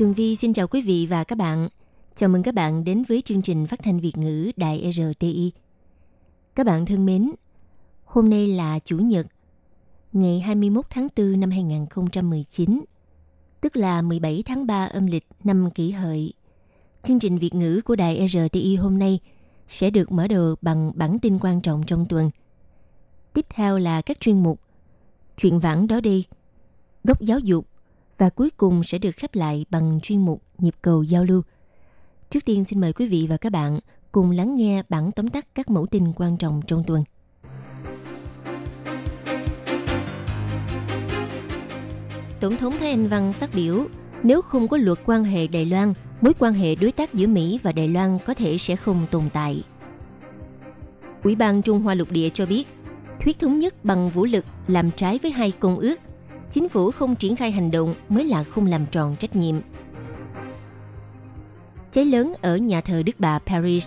Tường Vi xin chào quý vị và các bạn. Chào mừng các bạn đến với chương trình phát thanh Việt ngữ Đài RTI. Các bạn thân mến, hôm nay là Chủ nhật, ngày 21 tháng 4 năm 2019, tức là 17 tháng 3 âm lịch năm kỷ hợi. Chương trình Việt ngữ của Đài RTI hôm nay sẽ được mở đầu bằng bản tin quan trọng trong tuần. Tiếp theo là các chuyên mục Chuyện vãng đó đi, Góc giáo dục và cuối cùng sẽ được khép lại bằng chuyên mục Nhịp cầu giao lưu. Trước tiên xin mời quý vị và các bạn cùng lắng nghe bản tóm tắt các mẫu tin quan trọng trong tuần. Tổng thống Thái Anh Văn phát biểu, nếu không có luật quan hệ Đài Loan, mối quan hệ đối tác giữa Mỹ và Đài Loan có thể sẽ không tồn tại. Ủy ban Trung Hoa Lục Địa cho biết, thuyết thống nhất bằng vũ lực làm trái với hai công ước chính phủ không triển khai hành động mới là không làm tròn trách nhiệm. Cháy lớn ở nhà thờ Đức Bà Paris.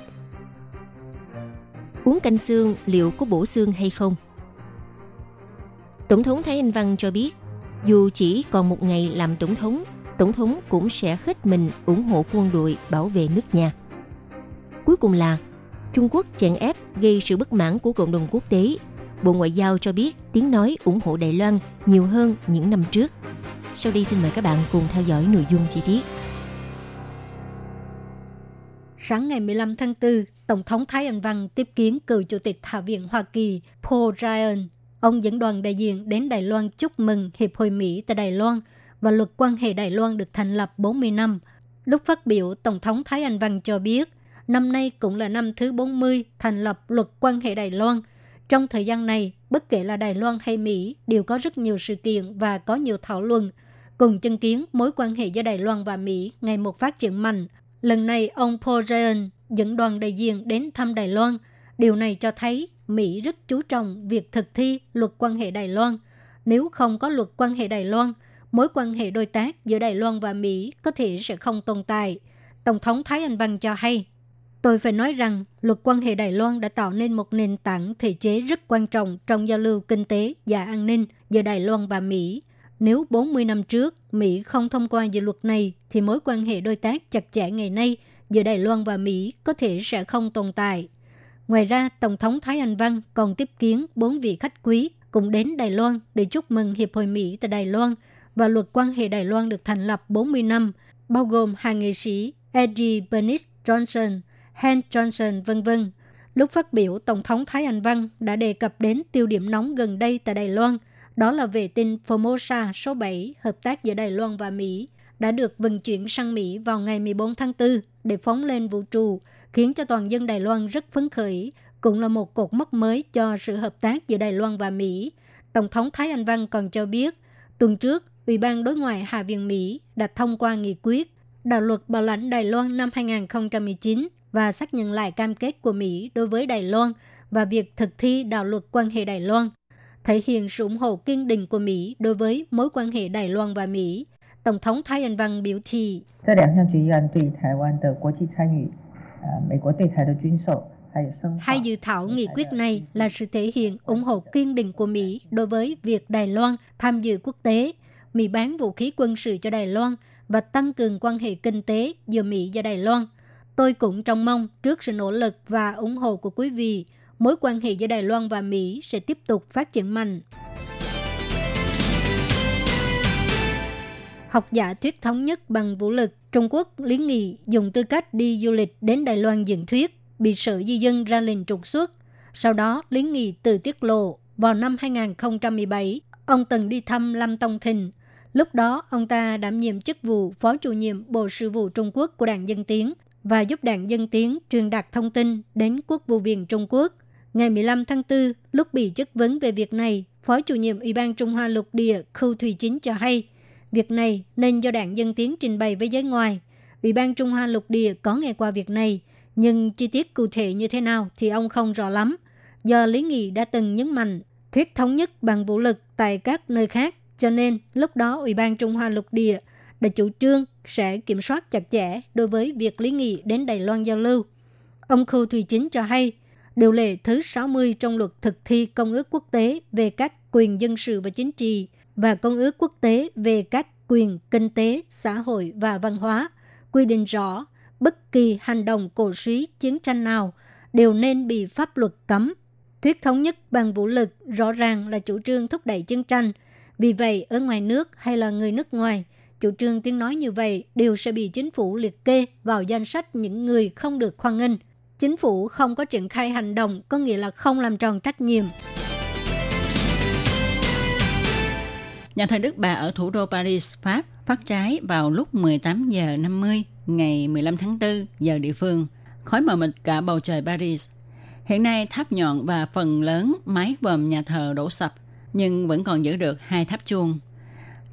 Uống canh xương liệu có bổ xương hay không? Tổng thống Thái Anh Văn cho biết, dù chỉ còn một ngày làm tổng thống, tổng thống cũng sẽ hết mình ủng hộ quân đội bảo vệ nước nhà. Cuối cùng là Trung Quốc chèn ép gây sự bất mãn của cộng đồng quốc tế Bộ Ngoại giao cho biết tiếng nói ủng hộ Đài Loan nhiều hơn những năm trước. Sau đây xin mời các bạn cùng theo dõi nội dung chi tiết. Sáng ngày 15 tháng 4, Tổng thống Thái Anh Văn tiếp kiến cựu Chủ tịch Hạ viện Hoa Kỳ Paul Ryan. Ông dẫn đoàn đại diện đến Đài Loan chúc mừng Hiệp hội Mỹ tại Đài Loan và luật quan hệ Đài Loan được thành lập 40 năm. Lúc phát biểu, Tổng thống Thái Anh Văn cho biết, năm nay cũng là năm thứ 40 thành lập luật quan hệ Đài Loan – trong thời gian này, bất kể là Đài Loan hay Mỹ đều có rất nhiều sự kiện và có nhiều thảo luận, cùng chứng kiến mối quan hệ giữa Đài Loan và Mỹ ngày một phát triển mạnh. Lần này, ông Paul Ryan dẫn đoàn đại diện đến thăm Đài Loan. Điều này cho thấy Mỹ rất chú trọng việc thực thi luật quan hệ Đài Loan. Nếu không có luật quan hệ Đài Loan, mối quan hệ đối tác giữa Đài Loan và Mỹ có thể sẽ không tồn tại. Tổng thống Thái Anh Văn cho hay, Tôi phải nói rằng, luật quan hệ Đài Loan đã tạo nên một nền tảng thể chế rất quan trọng trong giao lưu kinh tế và an ninh giữa Đài Loan và Mỹ. Nếu 40 năm trước Mỹ không thông qua dự luật này, thì mối quan hệ đối tác chặt chẽ ngày nay giữa Đài Loan và Mỹ có thể sẽ không tồn tại. Ngoài ra, Tổng thống Thái Anh Văn còn tiếp kiến bốn vị khách quý cùng đến Đài Loan để chúc mừng Hiệp hội Mỹ tại Đài Loan và luật quan hệ Đài Loan được thành lập 40 năm, bao gồm hai nghệ sĩ Eddie Bernice Johnson – Han Johnson, vân vân. Lúc phát biểu, Tổng thống Thái Anh Văn đã đề cập đến tiêu điểm nóng gần đây tại Đài Loan, đó là vệ tinh Formosa số 7, hợp tác giữa Đài Loan và Mỹ, đã được vận chuyển sang Mỹ vào ngày 14 tháng 4 để phóng lên vũ trụ, khiến cho toàn dân Đài Loan rất phấn khởi, cũng là một cột mốc mới cho sự hợp tác giữa Đài Loan và Mỹ. Tổng thống Thái Anh Văn còn cho biết, tuần trước, Ủy ban Đối ngoại Hạ viện Mỹ đã thông qua nghị quyết đạo luật bảo lãnh Đài Loan năm 2019 và xác nhận lại cam kết của Mỹ đối với Đài Loan và việc thực thi đạo luật quan hệ Đài Loan, thể hiện sự ủng hộ kiên định của Mỹ đối với mối quan hệ Đài Loan và Mỹ. Tổng thống Thái Anh Văn biểu thị, Hai dự thảo nghị quyết này là sự thể hiện ủng hộ kiên định của Mỹ đối với việc Đài Loan tham dự quốc tế, Mỹ bán vũ khí quân sự cho Đài Loan và tăng cường quan hệ kinh tế giữa Mỹ và Đài Loan – Tôi cũng trông mong trước sự nỗ lực và ủng hộ của quý vị, mối quan hệ giữa Đài Loan và Mỹ sẽ tiếp tục phát triển mạnh. Học giả thuyết thống nhất bằng vũ lực, Trung Quốc lý nghị dùng tư cách đi du lịch đến Đài Loan diễn thuyết, bị sở di dân ra lệnh trục xuất. Sau đó, lý nghị tự tiết lộ, vào năm 2017, ông từng đi thăm Lâm Tông Thình. Lúc đó, ông ta đảm nhiệm chức vụ Phó chủ nhiệm Bộ Sự vụ Trung Quốc của Đảng Dân Tiến và giúp đảng Dân Tiến truyền đạt thông tin đến Quốc vụ viện Trung Quốc. Ngày 15 tháng 4, lúc bị chất vấn về việc này, Phó chủ nhiệm Ủy ban Trung Hoa Lục Địa Khu Thùy Chính cho hay, Việc này nên do đảng Dân Tiến trình bày với giới ngoài. Ủy ban Trung Hoa lục địa có nghe qua việc này, nhưng chi tiết cụ thể như thế nào thì ông không rõ lắm. Do Lý Nghị đã từng nhấn mạnh thuyết thống nhất bằng vũ lực tại các nơi khác, cho nên lúc đó Ủy ban Trung Hoa lục địa đã chủ trương sẽ kiểm soát chặt chẽ đối với việc Lý Nghị đến Đài Loan giao lưu. Ông Khu Thùy Chính cho hay, điều lệ thứ 60 trong luật thực thi Công ước Quốc tế về các quyền dân sự và chính trị và Công ước Quốc tế về các quyền kinh tế, xã hội và văn hóa quy định rõ bất kỳ hành động cổ suý chiến tranh nào đều nên bị pháp luật cấm. Thuyết thống nhất bằng vũ lực rõ ràng là chủ trương thúc đẩy chiến tranh. Vì vậy, ở ngoài nước hay là người nước ngoài, chủ trương tiếng nói như vậy đều sẽ bị chính phủ liệt kê vào danh sách những người không được khoan nghênh. Chính phủ không có triển khai hành động có nghĩa là không làm tròn trách nhiệm. Nhà thờ Đức Bà ở thủ đô Paris, Pháp phát cháy vào lúc 18 giờ 50 ngày 15 tháng 4 giờ địa phương, khói mờ mịt cả bầu trời Paris. Hiện nay tháp nhọn và phần lớn mái vòm nhà thờ đổ sập, nhưng vẫn còn giữ được hai tháp chuông.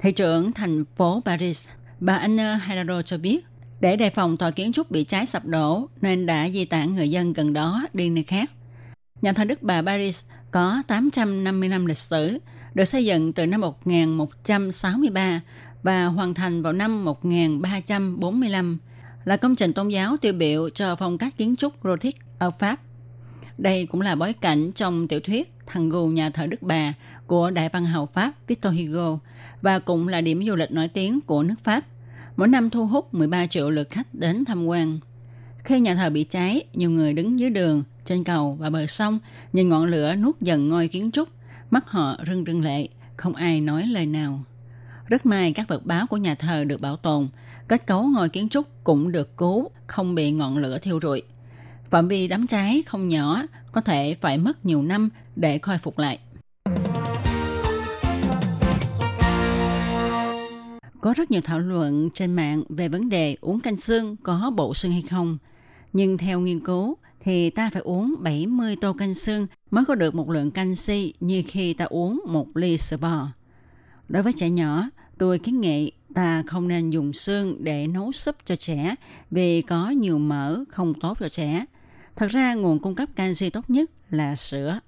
Thị trưởng thành phố Paris, bà Anne Hidalgo cho biết, để đề phòng tòa kiến trúc bị cháy sập đổ nên đã di tản người dân gần đó đi nơi khác. Nhà thờ Đức Bà Paris có 850 năm lịch sử, được xây dựng từ năm 1163 và hoàn thành vào năm 1345, là công trình tôn giáo tiêu biểu cho phong cách kiến trúc Gothic ở Pháp. Đây cũng là bối cảnh trong tiểu thuyết Thằng gù nhà thờ Đức Bà của đại văn hào Pháp Victor Hugo và cũng là điểm du lịch nổi tiếng của nước Pháp. Mỗi năm thu hút 13 triệu lượt khách đến tham quan. Khi nhà thờ bị cháy, nhiều người đứng dưới đường, trên cầu và bờ sông nhìn ngọn lửa nuốt dần ngôi kiến trúc. Mắt họ rưng rưng lệ, không ai nói lời nào. Rất may các vật báo của nhà thờ được bảo tồn, kết cấu ngôi kiến trúc cũng được cứu, không bị ngọn lửa thiêu rụi. Phạm vi đám cháy không nhỏ, có thể phải mất nhiều năm để khôi phục lại. Có rất nhiều thảo luận trên mạng về vấn đề uống canh xương có bổ xương hay không. Nhưng theo nghiên cứu, thì ta phải uống 70 tô canh xương mới có được một lượng canxi như khi ta uống một ly sữa bò. Đối với trẻ nhỏ, tôi kiến nghị ta không nên dùng xương để nấu súp cho trẻ vì có nhiều mỡ không tốt cho trẻ. Thật ra nguồn cung cấp canxi tốt nhất là sữa.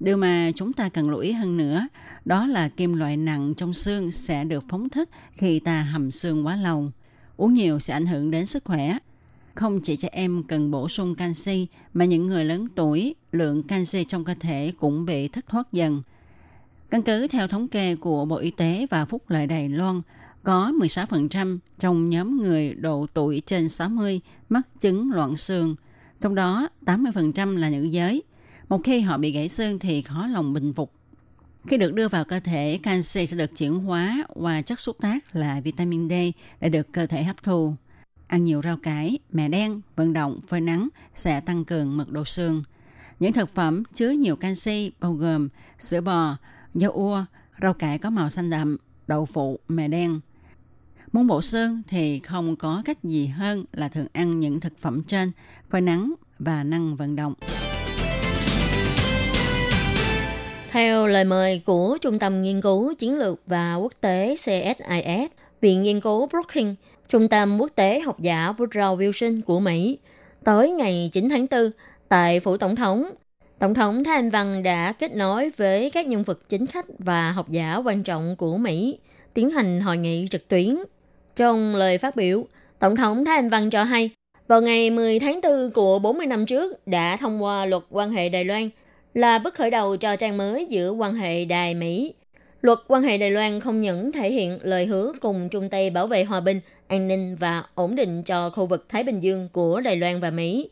Điều mà chúng ta cần lưu ý hơn nữa đó là kim loại nặng trong xương sẽ được phóng thích khi ta hầm xương quá lâu. Uống nhiều sẽ ảnh hưởng đến sức khỏe. Không chỉ trẻ em cần bổ sung canxi mà những người lớn tuổi, lượng canxi trong cơ thể cũng bị thất thoát dần. Căn cứ theo thống kê của Bộ Y tế và Phúc lợi Đài Loan, có 16% trong nhóm người độ tuổi trên 60 mắc chứng loạn xương, trong đó 80% là nữ giới. Một khi họ bị gãy xương thì khó lòng bình phục. Khi được đưa vào cơ thể, canxi sẽ được chuyển hóa qua chất xúc tác là vitamin D để được cơ thể hấp thu. Ăn nhiều rau cải, mè đen, vận động, phơi nắng sẽ tăng cường mật độ xương. Những thực phẩm chứa nhiều canxi bao gồm sữa bò, dâu ua, rau cải có màu xanh đậm, đậu phụ, mè đen. Muốn bổ xương thì không có cách gì hơn là thường ăn những thực phẩm trên, phơi nắng và năng vận động. Theo lời mời của Trung tâm Nghiên cứu Chiến lược và Quốc tế CSIS, Viện Nghiên cứu Brookings, Trung tâm Quốc tế Học giả Woodrow Wilson của Mỹ, tới ngày 9 tháng 4 tại Phủ Tổng thống, Tổng thống Thái Anh Văn đã kết nối với các nhân vật chính khách và học giả quan trọng của Mỹ tiến hành hội nghị trực tuyến. Trong lời phát biểu, Tổng thống Thái Anh Văn cho hay, vào ngày 10 tháng 4 của 40 năm trước đã thông qua luật quan hệ Đài Loan là bước khởi đầu cho trang mới giữa quan hệ Đài Mỹ. Luật quan hệ Đài Loan không những thể hiện lời hứa cùng chung tay bảo vệ hòa bình, an ninh và ổn định cho khu vực Thái Bình Dương của Đài Loan và Mỹ,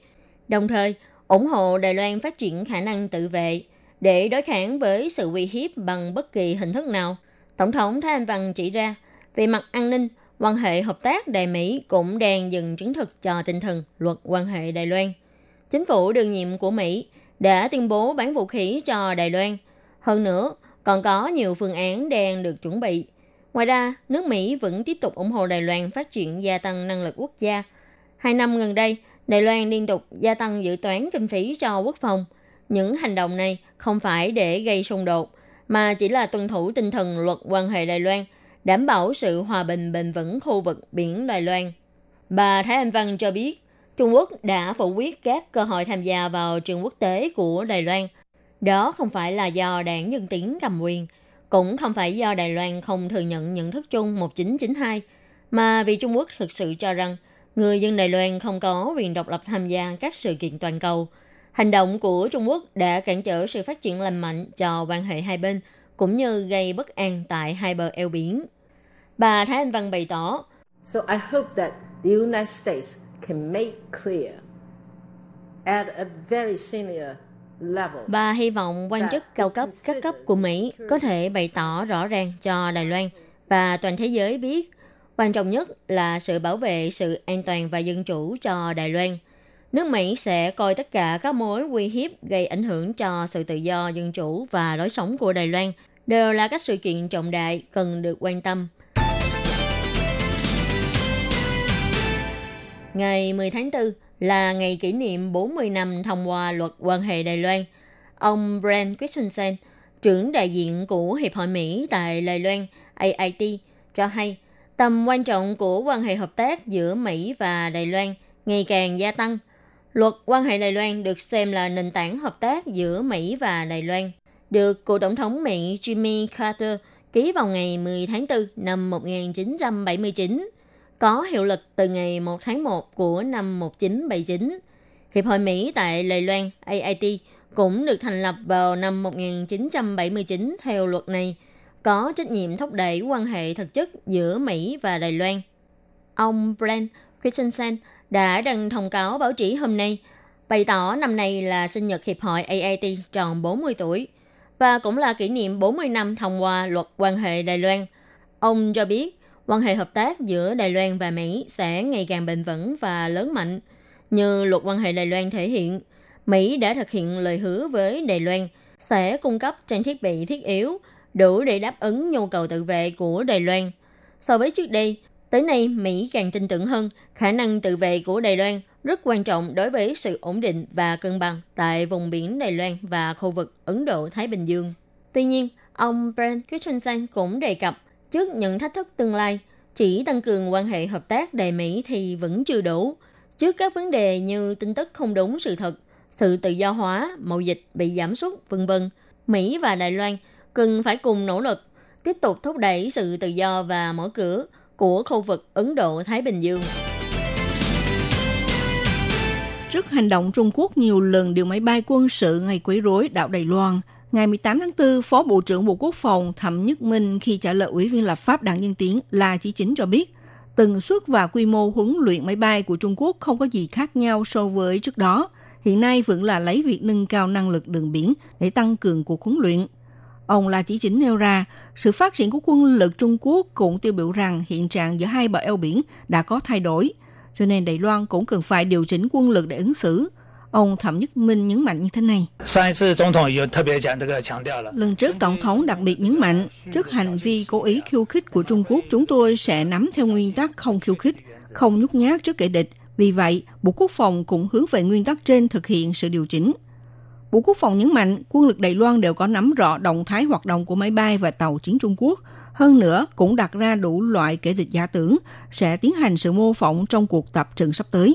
đồng thời ủng hộ Đài Loan phát triển khả năng tự vệ để đối kháng với sự uy hiếp bằng bất kỳ hình thức nào. Tổng thống Thái Anh Văn chỉ ra, về mặt an ninh, quan hệ hợp tác Đài Mỹ cũng đang dần chứng thực cho tinh thần luật quan hệ Đài Loan. Chính phủ đương nhiệm của Mỹ đã tuyên bố bán vũ khí cho Đài Loan. Hơn nữa, còn có nhiều phương án đang được chuẩn bị. Ngoài ra, nước Mỹ vẫn tiếp tục ủng hộ Đài Loan phát triển gia tăng năng lực quốc gia. Hai năm gần đây, Đài Loan liên tục gia tăng dự toán kinh phí cho quốc phòng. Những hành động này không phải để gây xung đột, mà chỉ là tuân thủ tinh thần luật quan hệ Đài Loan đảm bảo sự hòa bình bền vững khu vực biển Đài Loan. Bà Thái Anh Văn cho biết, Trung Quốc đã phủ quyết các cơ hội tham gia vào trường quốc tế của Đài Loan. Đó không phải là do đảng Dân Tiến cầm quyền, cũng không phải do Đài Loan không thừa nhận nhận thức chung 1992, mà vì Trung Quốc thực sự cho rằng người dân Đài Loan không có quyền độc lập tham gia các sự kiện toàn cầu. Hành động của Trung Quốc đã cản trở sự phát triển lành mạnh cho quan hệ hai bên, cũng như gây bất an tại hai bờ eo biển. Bà Thái Anh Văn bày tỏ, So I hope that the United States can make clear at a very senior level. Bà hy vọng quan chức cao cấp các cấp của Mỹ có thể bày tỏ rõ ràng cho Đài Loan và toàn thế giới biết quan trọng nhất là sự bảo vệ sự an toàn và dân chủ cho Đài Loan. Nước Mỹ sẽ coi tất cả các mối uy hiếp gây ảnh hưởng cho sự tự do, dân chủ và lối sống của Đài Loan đều là các sự kiện trọng đại cần được quan tâm. Ngày 10 tháng 4 là ngày kỷ niệm 40 năm thông qua luật quan hệ Đài Loan. Ông Brent Christensen, trưởng đại diện của Hiệp hội Mỹ tại Đài Loan AIT, cho hay tầm quan trọng của quan hệ hợp tác giữa Mỹ và Đài Loan ngày càng gia tăng. Luật quan hệ Đài Loan được xem là nền tảng hợp tác giữa Mỹ và Đài Loan, được cựu tổng thống Mỹ Jimmy Carter ký vào ngày 10 tháng 4 năm 1979 có hiệu lực từ ngày 1 tháng 1 của năm 1979. Hiệp hội Mỹ tại Đài Loan AIT cũng được thành lập vào năm 1979 theo luật này, có trách nhiệm thúc đẩy quan hệ thực chất giữa Mỹ và Đài Loan. Ông Brent Christensen đã đăng thông cáo báo chí hôm nay, bày tỏ năm nay là sinh nhật Hiệp hội AIT tròn 40 tuổi và cũng là kỷ niệm 40 năm thông qua luật quan hệ Đài Loan. Ông cho biết, quan hệ hợp tác giữa Đài Loan và Mỹ sẽ ngày càng bền vững và lớn mạnh. Như luật quan hệ Đài Loan thể hiện, Mỹ đã thực hiện lời hứa với Đài Loan sẽ cung cấp trang thiết bị thiết yếu đủ để đáp ứng nhu cầu tự vệ của Đài Loan. So với trước đây, tới nay Mỹ càng tin tưởng hơn khả năng tự vệ của Đài Loan rất quan trọng đối với sự ổn định và cân bằng tại vùng biển Đài Loan và khu vực Ấn Độ-Thái Bình Dương. Tuy nhiên, ông Brent Christensen cũng đề cập trước những thách thức tương lai, chỉ tăng cường quan hệ hợp tác Đài Mỹ thì vẫn chưa đủ. Trước các vấn đề như tin tức không đúng sự thật, sự tự do hóa, mậu dịch bị giảm sút, vân vân, Mỹ và Đài Loan cần phải cùng nỗ lực tiếp tục thúc đẩy sự tự do và mở cửa của khu vực Ấn Độ-Thái Bình Dương. Trước hành động Trung Quốc nhiều lần điều máy bay quân sự ngày quấy rối đảo Đài Loan, ngày 18 tháng 4, Phó Bộ trưởng Bộ Quốc phòng Thẩm Nhất Minh khi trả lời Ủy viên lập pháp Đảng Nhân Tiến là chỉ chính cho biết, tần suất và quy mô huấn luyện máy bay của Trung Quốc không có gì khác nhau so với trước đó. Hiện nay vẫn là lấy việc nâng cao năng lực đường biển để tăng cường cuộc huấn luyện. Ông là chỉ chính nêu ra, sự phát triển của quân lực Trung Quốc cũng tiêu biểu rằng hiện trạng giữa hai bờ eo biển đã có thay đổi, cho nên Đài Loan cũng cần phải điều chỉnh quân lực để ứng xử. Ông Thẩm Nhất Minh nhấn mạnh như thế này. Lần trước Tổng thống đặc biệt nhấn mạnh, trước hành vi cố ý khiêu khích của Trung Quốc, chúng tôi sẽ nắm theo nguyên tắc không khiêu khích, không nhút nhát trước kẻ địch. Vì vậy, Bộ Quốc phòng cũng hướng về nguyên tắc trên thực hiện sự điều chỉnh. Bộ Quốc phòng nhấn mạnh quân lực Đài Loan đều có nắm rõ động thái hoạt động của máy bay và tàu chiến Trung Quốc. Hơn nữa, cũng đặt ra đủ loại kẻ địch giả tưởng sẽ tiến hành sự mô phỏng trong cuộc tập trận sắp tới.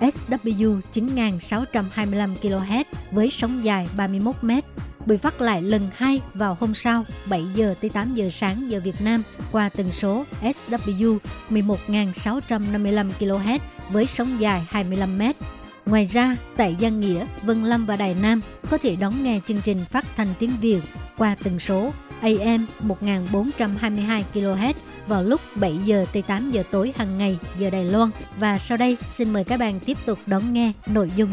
SW 9625 kHz với sóng dài 31 m. bị phát lại lần hai vào hôm sau 7 giờ tới 8 giờ sáng giờ Việt Nam qua tần số SW 11655 kHz với sóng dài 25 m. Ngoài ra, tại Giang Nghĩa, Vân Lâm và Đài Nam có thể đón nghe chương trình phát thanh tiếng Việt qua tần số AM 1422 kHz vào lúc 7 giờ tới 8 giờ tối hàng ngày giờ Đài Loan. Và sau đây, xin mời các bạn tiếp tục đón nghe nội dung